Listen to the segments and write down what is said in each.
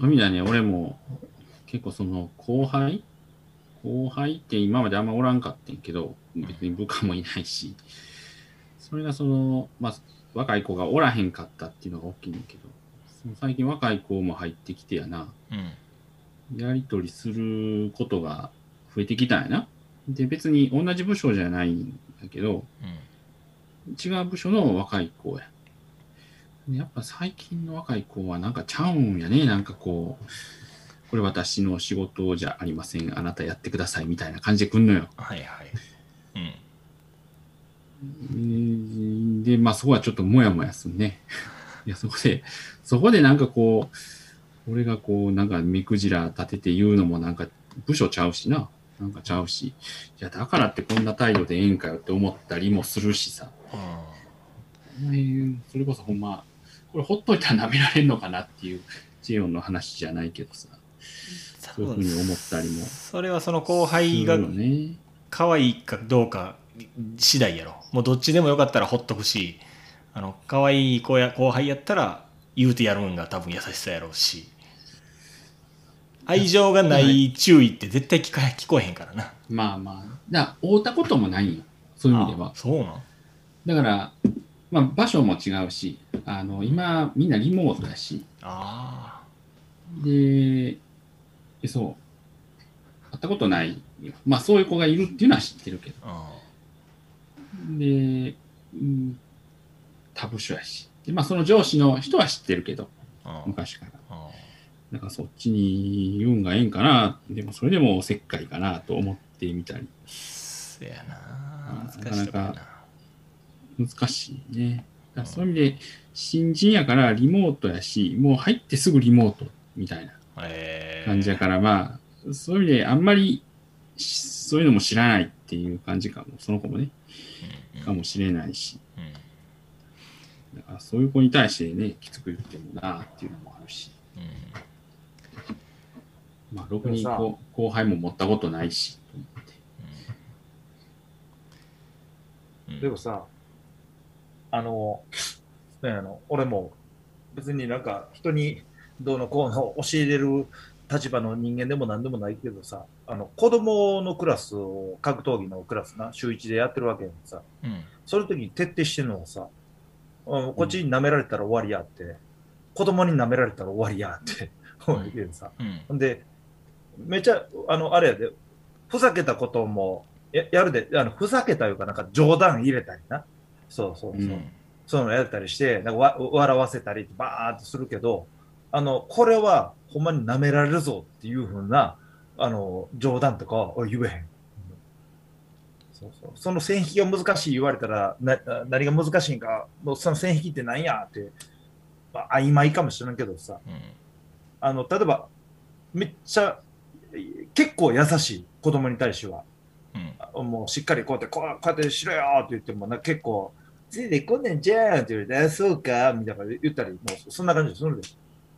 そういう意味ではね、俺も結構その後輩？後輩って今まであんまおらんかってんけど、別に部下もいないし、それがその、まあ、若い子がおらへんかったっていうのが大きいんだけど、その最近若い子も入ってきてやな、うん。やり取りすることが増えてきたんやな。で、別に同じ部署じゃないんだけど、違う部署の若い子や。でやっぱ最近の若い子はなんかちゃうんやね。なんかこう、これ私の仕事じゃありません。あなたやってくださいみたいな感じで来んのよ。はいはい。うん。うんで、まあそこはちょっともやもやするね。いや、そこで、そこでなんかこう、俺がこう、なんか目くじら立てて言うのもなんか部署ちゃうしな。なんかちゃうし。いや、だからってこんな態度でええんかよって思ったりもするしさ。お前それこそほんま、これほっといたら舐められんのかなっていう、ジェオンの話じゃないけどさ。そういうふうに思ったりもそれはその後輩が。可愛いかどうか次第やろもうどっちでもよかったらほっとくしあの可愛い子や後輩やったら言うてやるんが多分優しさやろうし愛情がない注意って絶対聞か聞こえへんからなまあまあ。だ会うたこともないんよ。そういう意味ではあ。そうなん？だから、まあ場所も違うし、あの、今みんなリモートだし、あで、そう、会ったことないよ。まあそういう子がいるっていうのは知ってるけど。あで、うん、他部署やし。で、まあその上司の人は知ってるけど、あ昔から。あなんかそっちに言うんがええんかな。でもそれでもおせっかいかなと思ってみたり。せやななかな難しいね。だそういう意味で、新人やからリモートやし、もう入ってすぐリモートみたいなえー。感じやから、まあ、そういう意味であんまりしそういうのも知らないっていう感じかも、その子もね、うん。かもしれないし、うん。だからそういう子に対してね、きつく言ってもなっていうのもあるし、うん。まあ、ろくにでもさ。こう後輩も持ったことないし、と思って。うん。でもさ、あの、ね、あの俺も別になんか人にどうのこうの教えれる立場の人間でもなんでもないけどさ、あの子供のクラスを、格闘技のクラスな、週1でやってるわけやんさ、うん。その時に徹底してるのはさ、うん。こっちに舐められたら終わりやって、子供に舐められたら終わりやって、言うさ。うん。で、めっちゃ、あの、あれやで、ふざけたこともややるで、あのふざけたいうか、なんか冗談入れたりな。そうそうそう。うん。そういうのやったりして、なんかわ笑わせたり、バーっとするけど、あの、これはほんまに舐められるぞっていうふうな、あの、冗談とかは俺言えへん。そうそう。その線引きが難しい言われたら、な何が難しいんか、その線引きって何やって、まあ、曖昧かもしれんけどさ、うん。あの、例えば、めっちゃ、結構優しい子供に対しては、うん。もうしっかりこうやって、こうこうやってしろよって言っても、な結構、ついでこんねんじゃんって言われて、あそうかみたいな言ったり、もうそんな感じでするので、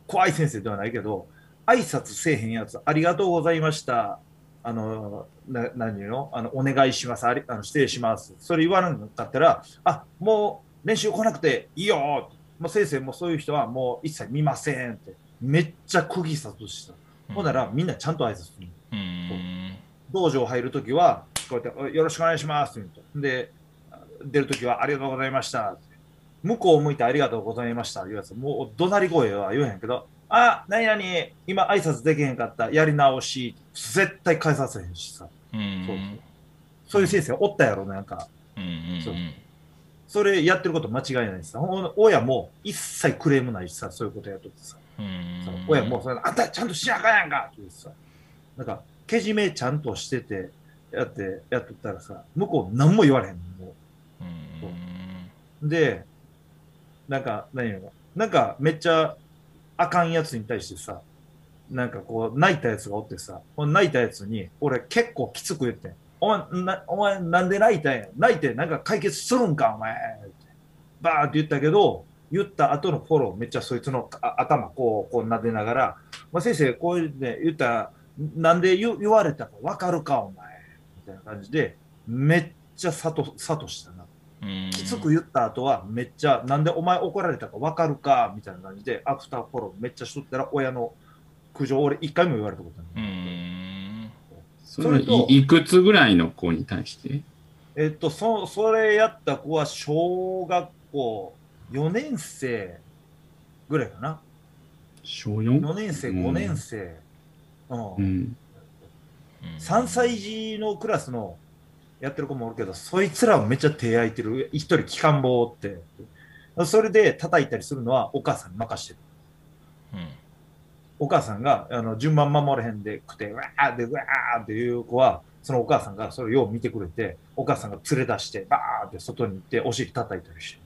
怖い先生ではないけど、挨拶せえへんやつ、ありがとうございました。あの、な何言うの？あの、お願いします。ありあの失礼します。それ言わなかったら、あ、もう練習来なくていいよもう先生もそういう人はもう一切見ませんって、めっちゃ釘刺すした。ほんなら、みんなちゃんと挨拶する。うん道場入るときは、こうやってお、よろしくお願いしますって言うと。で、出るときは、ありがとうございました。向こうを向いてありがとうございましたいうやつ、もう怒鳴り声は言えへんけど、あ、何々、今挨拶できへんかった、やり直し、絶対返させへんしさ。うんそうそういう先生おったやろ、なんか。うんそうそれやってること間違いないしさ。ほん親も一切クレームないしさ、そういうことやっとってさ。親もそれあんたちゃんとしなあかんやんかって言ってさ、なんか、けじめちゃんとしてて、やって、やっとったらさ、向こう何も言われへんのも。で、なんか、何やろ、なんかめっちゃあかんやつに対してさ、なんかこう、泣いたやつがおってさ、この泣いたやつに、俺結構きつく言ってん。お前、なお前なんで泣いたんや？泣いてなんか解決するんか、お前？ってバーって言ったけど、言った後のフォロー、めっちゃそいつの頭こう、こう撫でながら、まあ、先生、こういうね、言ったら、なんで言言われたか分かるか、お前？みたいな感じで、めっちゃさと、さとしたな。うんきつく言った後は、めっちゃ、なんでお前怒られたか分かるか、みたいな感じで、アフターフォローめっちゃしとったら、親の苦情俺一回も言われたことない。うんそれといくつぐらいの子に対して？えっと、そそれやった子は小学校4年生ぐらいかな。小 4? 4年生、うん5年生。うんうん。3歳児のクラスのやってる子もおるけど、そいつらはめっちゃ手焼いてる。一人機関棒って。それで叩いたりするのはお母さんに任してる。うんお母さんがあの順番守れへんでくて、わーって、わーっていう子は、そのお母さんがそれをよう見てくれて、お母さんが連れ出して、バーって外に行って、お尻叩いたりして。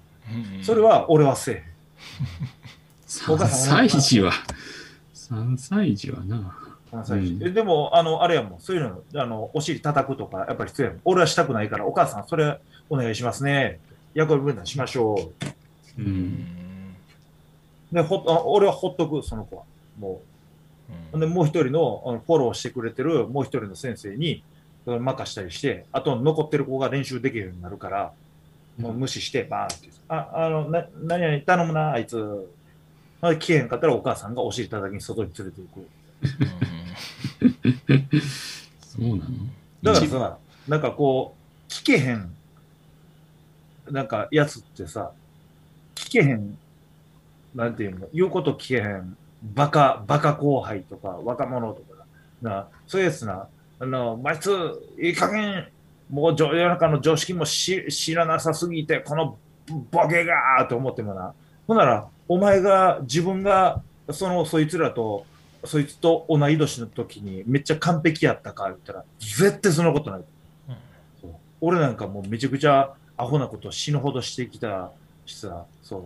うんそれは俺はせえへん。お3母さん歳児は、3歳児はな。関西人うんえでも、あの、あれやもん、そういうの、あの、お尻叩くとか、やっぱり必要やもん。俺はしたくないから、お母さん、それお願いしますね。役割分担しましょう。うんんう。で、ほあ俺はほっとく、その子は。もう。で、もう一人のあのフォローしてくれてる、もう一人の先生に、任したりして、あと残ってる子が練習できるようになるから、もう無視して、バーンって。あ、あの、な、何々頼むな、あいつ。まあ、へんかったらお母さんがお尻叩きに外に連れて行く。そうなの？だからさ、なんかこう、聞けへん、なんかやつってさ、聞けへん、なんていうの、言うこと聞けへん、バカ、バカ後輩とか若者とかな、そういうやつな、あの、あいつ、いい加減、もう世の中の常識もし知らなさすぎて、このボケがーと思ってもな、ほんなら、お前が、自分が、その、そいつらと、そいつと同い年の時にめっちゃ完璧やったか言ったら、絶対そんなことない。そう俺なんかもうめちゃくちゃアホなこと死ぬほどしてきたしさ、そう。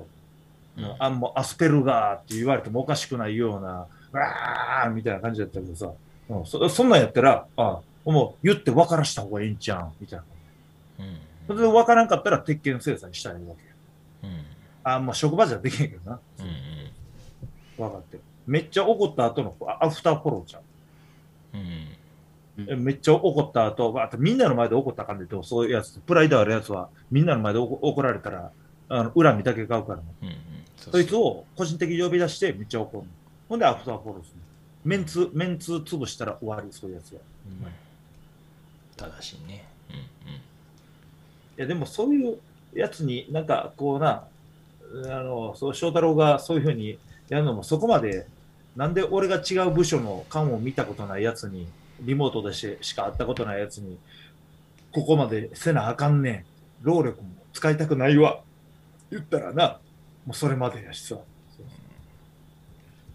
うんあもうアスペルガーって言われてもおかしくないような、わーみたいな感じだったけどさ、うんそそんなんやったら、あもう言って分からした方がいいんちゃうんみたいな。それで分からんかったら鉄拳制裁したらいいわけよ。あもう職場じゃできへんけどな。分かってる。めっちゃ怒った後のあアフターフォローちゃう。えめっちゃ怒った後、わーってみんなの前で怒ったかんでと、そういうやつ、プライドあるやつは、みんなの前で怒怒られたら、あの恨みだけ買うから、そいつを個人的に呼び出してめっちゃ怒る。ほんでアフターフォローする。メンツ、メンツ潰したら終わり、そういうやつは。正しいね。いや、でもそういうやつになんかこうな、あの、そう翔太郎がそういうふうにやるのもそこまで、なんで俺が違う部署の官を見たことないやつに、リモートでししか会ったことないやつに、ここまでせなあかんねん。労力も使いたくないわ。言ったらな、もうそれまでやしさ。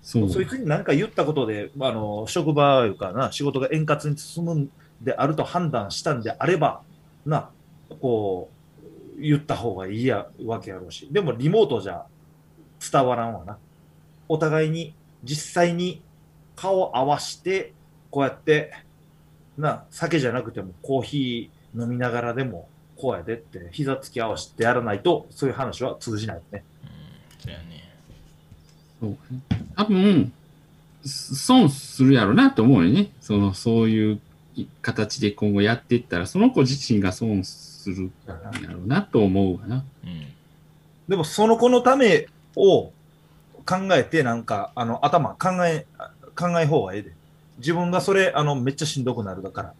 そう。そいつに何か言ったことで、あの職場いうかな、仕事が円滑に進むんであると判断したんであれば、な、こう、言った方がいいやわけやろうし。でもリモートじゃ伝わらんわな。お互いに実際に顔合わして、こうやって、な、酒じゃなくてもコーヒー飲みながらでも、こうやでって、膝つき合わせてやらないと、そういう話は通じないよね。そうやねそうね多分、損するやろなと思うよね。その、そういう形で今後やっていったら、その子自身が損するんやろうなと思うわな。うんでもその子のためを考えて、なんか、あの、頭考え、考え方がええで。自分がそれ、あの、めっちゃしんどくなるだから。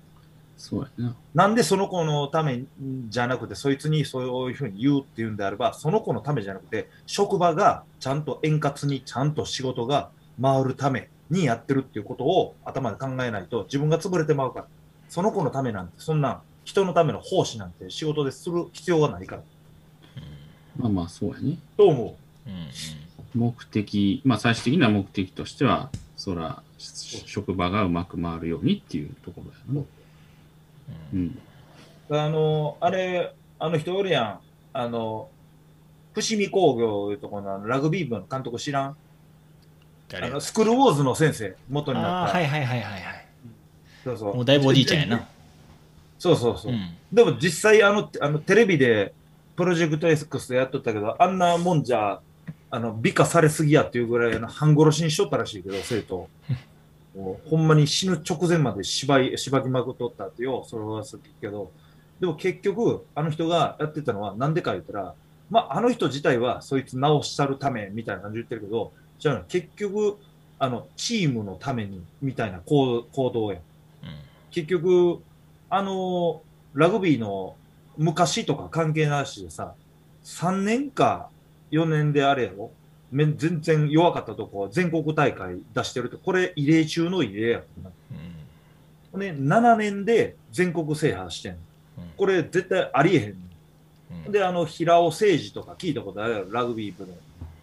そうやな。なんでその子のためじゃなくて、そいつにそういうふうに言うっていうんであれば、その子のためじゃなくて、職場がちゃんと円滑に、ちゃんと仕事が回るためにやってるっていうことを頭で考えないと、自分が潰れてまうから。その子のためなんて、そんな人のための奉仕なんて仕事でする必要がないから。まあまあ、そうやね。と思う。うんうん目的、まあ最終的な目的としては、そら、職場がうまく回るようにっていうところやな。うん。あの、あれ、あの人おるやん。あの、伏見工業いうところのラグビー部の監督知らん？あ誰のスクールウォーズの先生、元にあなった。あはいはいはいはいはいそうそうもうだいぶおじいちゃんやな。そうそうそうう。んでも実際あの、あのテレビで、プロジェクト X でやっとったけど、あんなもんじゃ、あの、美化されすぎやっていうぐらいの半殺しにしとったらしいけど、生徒。ほんまに死ぬ直前まで芝居、芝木まくっとったってよ、それはするけど、でも結局、あの人がやってたのはなんでか言ったら、まあ、あの人自体はそいつ直したるためみたいな感じで言ってるけど、じゃあ結局、あの、チームのために、みたいな行行動やん。うん結局、あの、ラグビーの昔とか関係なしでさ、3年か4年であれやろ？め全然弱かったとこ、全国大会出してると、これ異例中の異例やうんな。ね、7年で全国制覇してんの。うんこれ絶対ありえへんねうんん。で、あの、平尾誠二とか聞いたことあるやろ、ラグビー部の。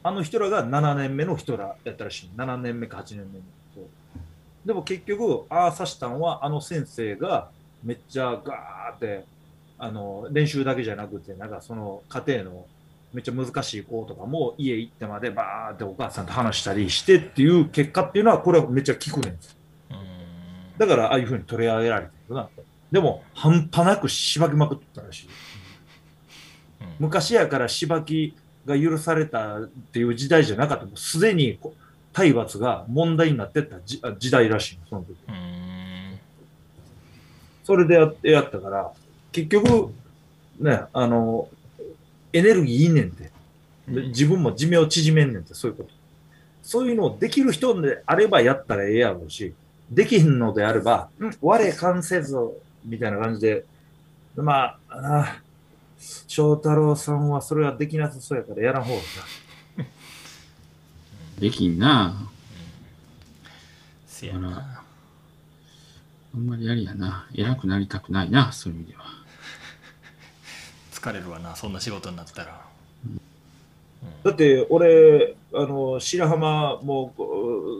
あの人らが7年目の人らやったらしい。7年目か8年目の。でも結局、ああさしたんは、あの先生がめっちゃガーって、あの、練習だけじゃなくて、なんかその家庭のめっちゃ難しい子とかも家行ってまでバーってお母さんと話したりしてっていう結果っていうのは、これはめっちゃ効くねん。うんだからああいうふうに取り上げられてるな。でも、半端なくしばきまくってたらしい。うん昔やからしばきが許されたっていう時代じゃなかった。もうすでに体罰が問題になってった時あ時代らしいの、その時。うんそれでややったから、結局、ね、あの、エネルギーいいねんって。で自分も寿命縮めんねんって、そういうこと。そういうのをできる人であればやったらええやろうし、できひんのであれば、ん我関せず、みたいな感じで、まあ、あ翔太郎さんはそれはできなさそうやからやらん方がな。できんな。せやなあんまりやりやな。偉くなりたくないな、そういう意味では。疲れるわなそんな仕事になったら。だって、俺、あの、白浜も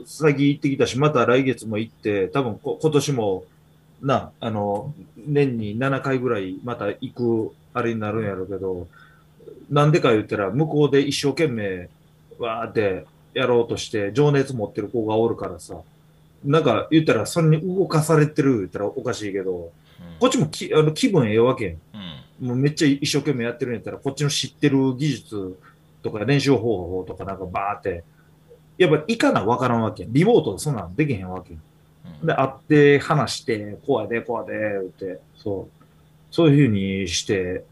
最近行ってきたし、また来月も行って、多分こ今年も、な、あの、年に7回ぐらいまた行くあれになるんやろうけど、なんでか言ったら、向こうで一生懸命、わーってやろうとして、情熱持ってる子がおるからさ、なんか言ったら、それに動かされてる言ったらおかしいけど、こっちもきあの気分ええわけやん。うんもうめっちゃ一生懸命やってるんやったら、こっちの知ってる技術とか練習方法とかなんかバーって、やっぱいかなわからんわけ。リモートでそんなんできへんわけで、会って話して、こうやで、こうやで、って、そう。そういうふうにして、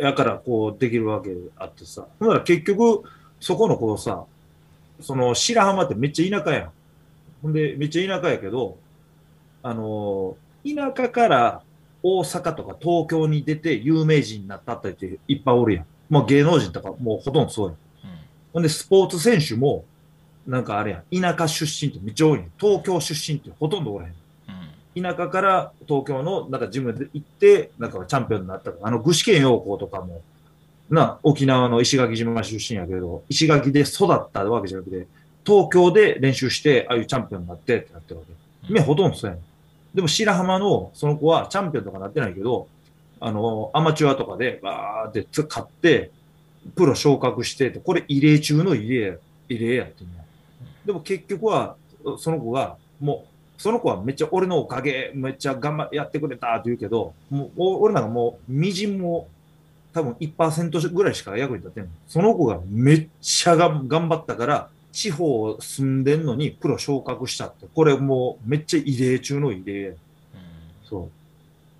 やからこうできるわけあってさ。ほんなら結局、そこの子さ、その白浜ってめっちゃ田舎やん。ほんで、めっちゃ田舎やけど、あのー田舎から大阪とか東京に出て有名人になったったりっていっぱいおるやん。もう芸能人とかもうほとんどそうやん。ほんで、スポーツ選手も、なんかあれやん、田舎出身ってめっちゃ多いねん。東京出身ってほとんどおらへん。うん田舎から東京のなんかジムで行って、なんかチャンピオンになったとか、あの具志堅用高とかも、な、沖縄の石垣島出身やけど、石垣で育ったわけじゃなくて、東京で練習して、ああいうチャンピオンになってってなってるわけ。みほとんどそうやねん。でも白浜のその子はチャンピオンとかなってないけど、あの、アマチュアとかでバーってつ買って、プロ昇格して、これ異例中の異例や、異例やってねでも結局は、その子が、もう、その子はめっちゃ俺のおかげ、めっちゃ頑張やってくれたって言うけど、もう俺なんかもう、みじんも多分1%ぐらいしか役に立ってんの。その子がめっちゃが頑張ったから、地方住んでんのにプロ昇格したって。これもうめっちゃ異例中の異例や。そ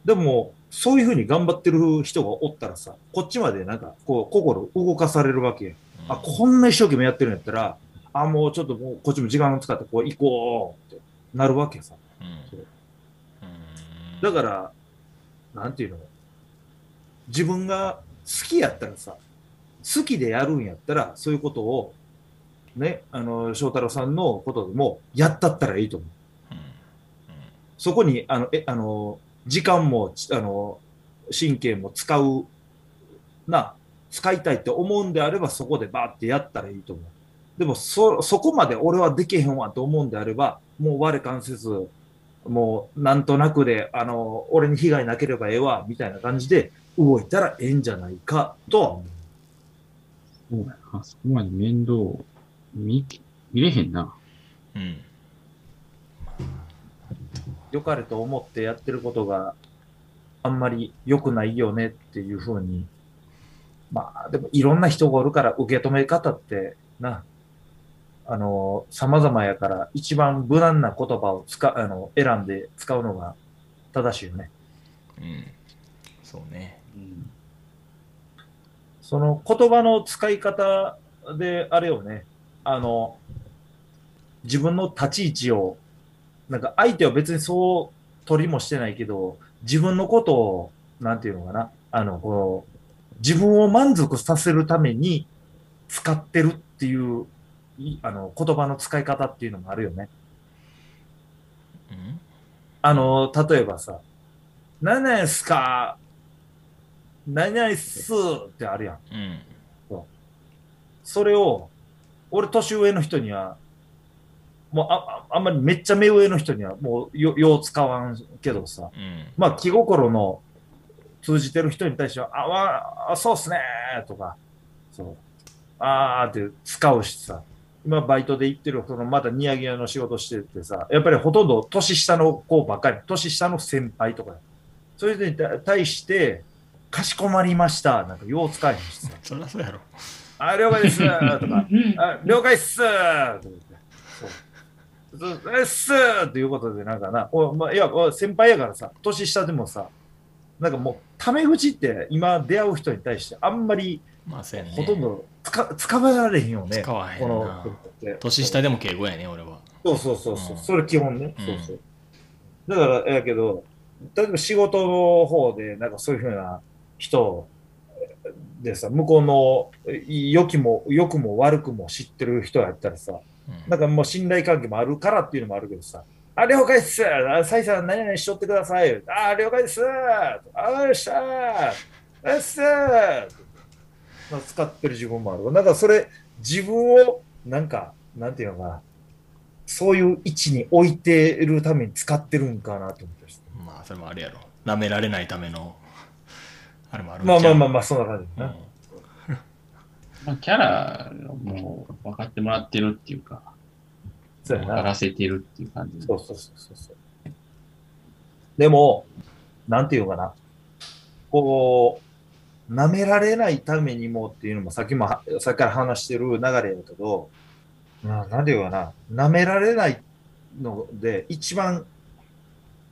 う。でも、そういうふうに頑張ってる人がおったらさ、こっちまでなんか、こう、心動かされるわけや。うんあ、こんな一生懸命やってるんやったら、あ、もうちょっともうこっちも時間を使ってこう行こうってなるわけさ。うんそううんだから、なんていうの自分が好きやったらさ、好きでやるんやったら、そういうことを、ね、あの、翔太郎さんのことでも、やったったらいいと思う。うんそこに、あの、え、あの、時間も、あの、神経も使う、な、使いたいって思うんであれば、そこでバーってやったらいいと思う。でも、そ、そこまで俺はできへんわと思うんであれば、もう我関せず、もう、なんとなくで、あの、俺に被害なければええわ、みたいな感じで動いたらええんじゃないか、とは思う。そうやな。そこまで面倒見、見れへんな。うん。良かれと思ってやってることがあんまり良くないよねっていうふうに、まあでもいろんな人がおるから受け止め方ってな、あの、様々やから一番無難な言葉を使あの選んで使うのが正しいよね。うん。そうね。その言葉の使い方であれよね、あの、自分の立ち位置を、なんか相手は別にそう取りもしてないけど、自分のことを、なんていうのかな、あの、こう、自分を満足させるために使ってるっていう、いあの、言葉の使い方っていうのもあるよね。うん？あの、例えばさ、何々っすか何々っすってあるやん。うんそれを、俺年上の人には、もうあああんまりめっちゃ目上の人にはもうよよう使わんけどさ、うん。まあ気心の通じてる人に対しては、あ、わあそうっすねーとか、そう、あーって使うしさ、今バイトで行ってる、そのまだニヤニヤの仕事しててさ、やっぱりほとんど年下の子ばっかり、年下の先輩とか、それに対して、かしこまりました、なんかよう使えへんしさ、そりゃそうやろあ、了解です。とか、あ了解っす。とか言ってそうそう。えっすっていうことで、なんかな、おまあ、いや、お先輩やからさ、年下でもさ、なんかもう、タメ口って今出会う人に対してあんまりまあね。ほとんど使使わられへんよね。使わへんこの年下でも敬語やね俺は。そうそうそうそう、うん。それ基本ね。うん。そうそう。だから、やけど、例えば仕事の方で、なんかそういうふうな人でさ、向こうの良きも、良くも悪くも知ってる人やったらさ、うん。なんかもう信頼関係もあるからっていうのもあるけどさ、あ、了解っす。あサイさん何々しとってください。あ、了解です。あ、よっしゃー。よっしゃー。まあ使ってる自分もある。なんかそれ、自分を、なんか、なんていうのかな、そういう位置に置いてるために使ってるんかなと思ってまあそれもあるやろ。舐められないためのあれもあるんまあまあまああまあ、そんな感じだな。まあ、キャラをもう分かってもらってるっていうか、そうやな。分からせてるっていう感じ。そうそうそうそうそう。でも、なんていうのかな。こう、舐められないためにもっていうのもさっきもは、さっきから話してる流れやけど、ななんていうのかな。舐められないので、一番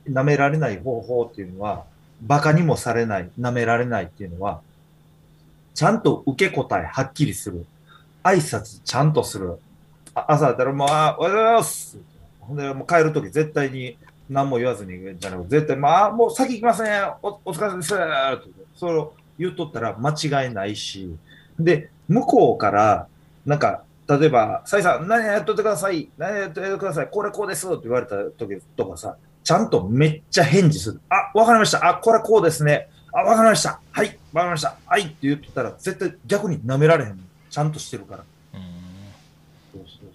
舐められない方法っていうのは、バカにもされない、舐められないっていうのは、ちゃんと受け答えはっきりする。挨拶ちゃんとする。あ朝だったらもう、あ、おはようございます。ほんで、もう帰るとき絶対に何も言わずに、じゃなく、絶対、まあ、もう先行きますね。おお疲れ様です。ってそれを言っとったら間違いないし、で、向こうから、なんか、例えば、サイさん、何やっとってください。何やっとってください。これこうです。って言われた時とかさ、ちゃんとめっちゃ返事する。あ、わかりました。あ、これこうですね。あ、わかりました。はい、わかりました。はいって言ってたら、絶対逆に舐められへん。ちゃんとしてるから。うんそうそうそうそ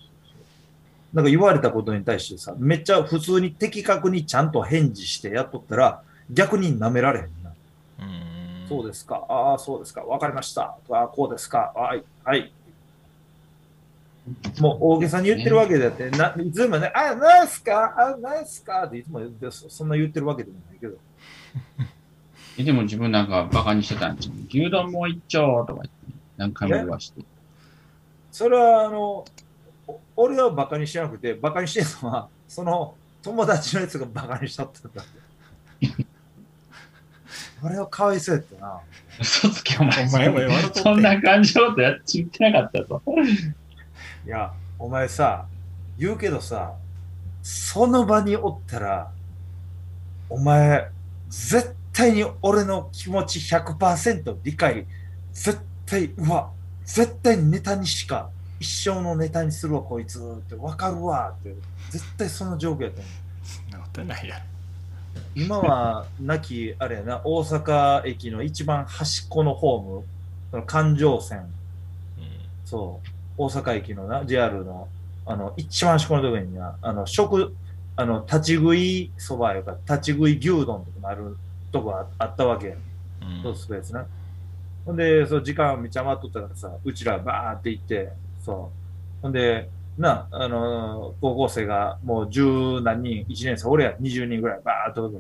う。なんか言われたことに対してさ、めっちゃ普通に的確にちゃんと返事してやっとったら、逆に舐められへんな。うんそうですか。ああ、そうですか。わかりました。ああ、こうですか。はい、はい。もう大げさに言ってるわけであって、な、いつもね、あ、なんすか？あ、なんすか？っていつもそそんな言ってるわけでもないけど。えでも自分なんかバカにしてたんですよ。牛丼もう一丁とか言って、何回も言わして。それは、あの、お俺はバカにしてなくて、バカにしてるのは、その友達のやつがバカにしちゃったんだって。あれはかわいそうやったな。嘘つけお前。お前もそんな感じのことやっち言ってなかったぞ。いや、お前さ、言うけどさ、その場におったら、お前、絶対に俺の気持ち100%理解、絶対、うわ、絶対ネタにしか、一生のネタにするわ、こいつって、わかるわって、絶対その状況やと思う。そんなことないやろ。今は、なき、あれやな、大阪駅の一番端っこのホーム、その環状線、うん。そう、大阪駅のな、JR の、あの、一番端っこのところにな、あの、食、あの、立ち食いそばやから、立ち食い牛丼とかもあるとこああったわけや。うんそうスペースな。ほんで、そう、時間めっちゃ余っとったからさ、うちらバーって行って、そう。ほんで、な、あのー高校生がもう十何人、一年生、俺や20人ぐらいバーっと、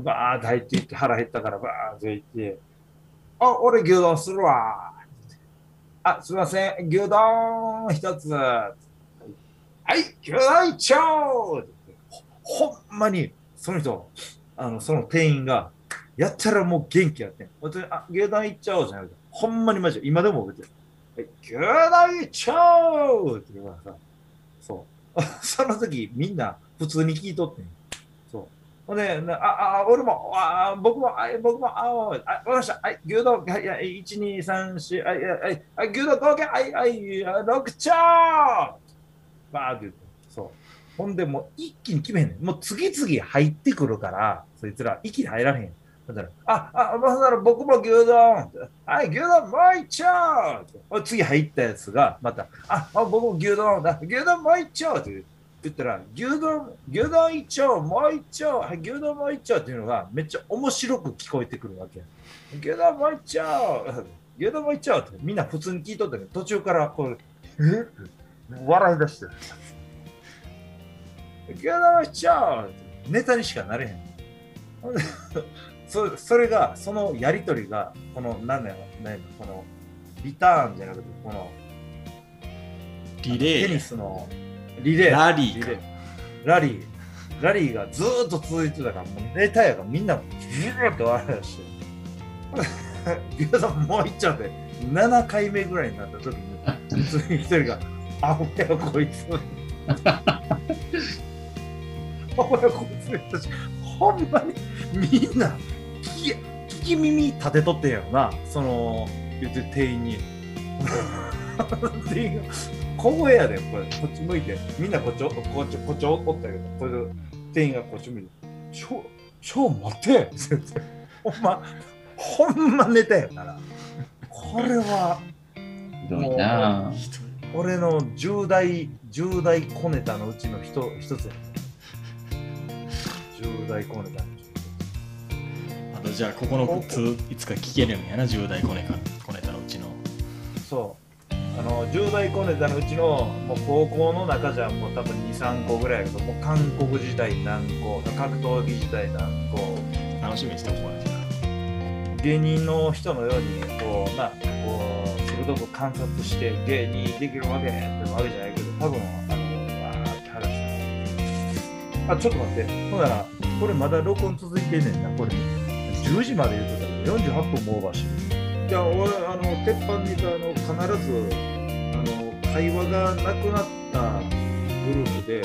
バーって入っていって、腹減ったからバーって行って、あ、俺牛丼するわ。あ、すいません、牛丼一つ。はい、牛丼一丁って言ってほんまに、その人、あの、その店員が、やったらもう元気やってん。本当に、あ、牛丼いっちゃおうじゃなくて、ほんまにマジで、今でも覚えてる。はい、牛丼いっちゃおうって言うからさ、そう。その時みんな普通に聞いとってん。ほんで、あ、あ、俺も、あ、僕も、あ、僕も、あ、あ、わかりました。はい、牛丼、はい、はい、1、2、3、4、はい、はい、はい、牛丼合計、はい、はい、6丁バーって言って。そう。ほんで、もう一気に決めへんねん。もう次々入ってくるから、そいつら、一気に入らへん。だから、あ、あ、まあ、なら僕も牛丼。はい、牛丼もう一丁次入ったやつが、また、あ、あ僕も牛丼だ。牛丼もう一丁って言うったら、牛丼、牛丼一丁、もう一丁、はい、牛丼もう一丁っていうのがめっちゃ面白く聞こえてくるわけ。牛丼もう一丁、牛丼もう一丁ってみんな普通に聞いとったけど、途中からこう、え笑い出してる。牛丼もう一丁ネタにしかなれへん。そそれが、そのやりとりが、この、なんだよ、なんやろこの、リターンじゃなくて、この、リレテニースのリレー。ラリーか。ラリー。ラリーがずーっと続いてたから、もうネタやからみんな、ギューって笑い出して。ギューさんもう一丁で、7回目ぐらいになった時に、普通に一人が、あほやこいつ。あほやこいつめっちゃほんまにみんな聞き聞き耳立てとってんやろな、その、言ってる店員に。店員が小声やで、これ、こっち向いて、みんなこっち、こっち、こっちおったけど、これで店員がこっち向いて、しょう、しょう待てって言ってほんま、ほんまネタやから。これは、ひどいなぁ。俺の10代、10代小ネタのうちの一一つや。10代小ネタのうちあとじゃあここのグッズいつか聞けるんやな10代コネコネタのうちのそう。あの、10代小ネタのうちの、もう高校の中じゃもう多分2、3個ぐらいやけど、もう韓国時代何個、格闘技時代何個、楽しみにしておこうかな。じゃあ芸人の人のようにこうなこう鋭く観察して芸人できるわけってわけじゃないけど多分あのわーって話したあちょっと待って。ほんならこれまだ録音続いてんねんな。これ10時まで言うとたら48分もオーバーしてる。いや俺あの鉄板ネタの必ずあの会話がなくなったグループで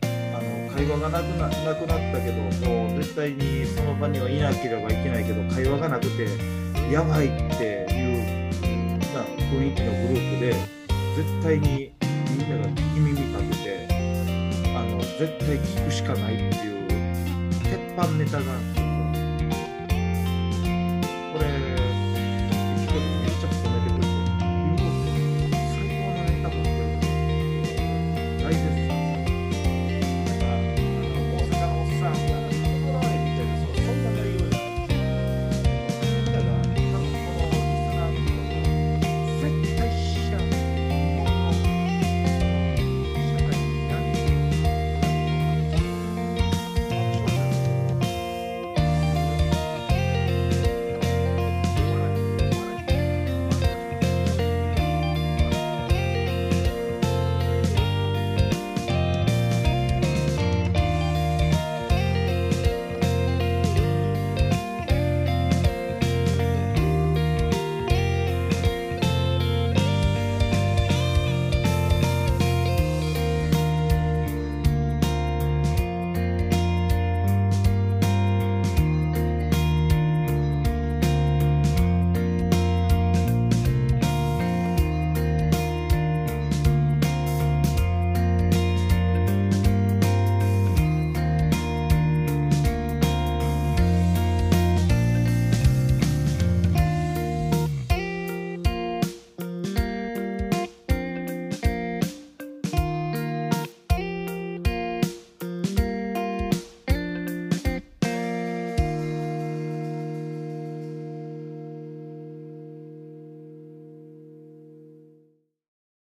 あの会話がなくななくなったけどもう絶対にその場にはいなければいけないけど会話がなくてやばいっていうな雰囲気のグループで絶対にみんなが聞き耳立ててあの絶対聞くしかないっていう鉄板ネタが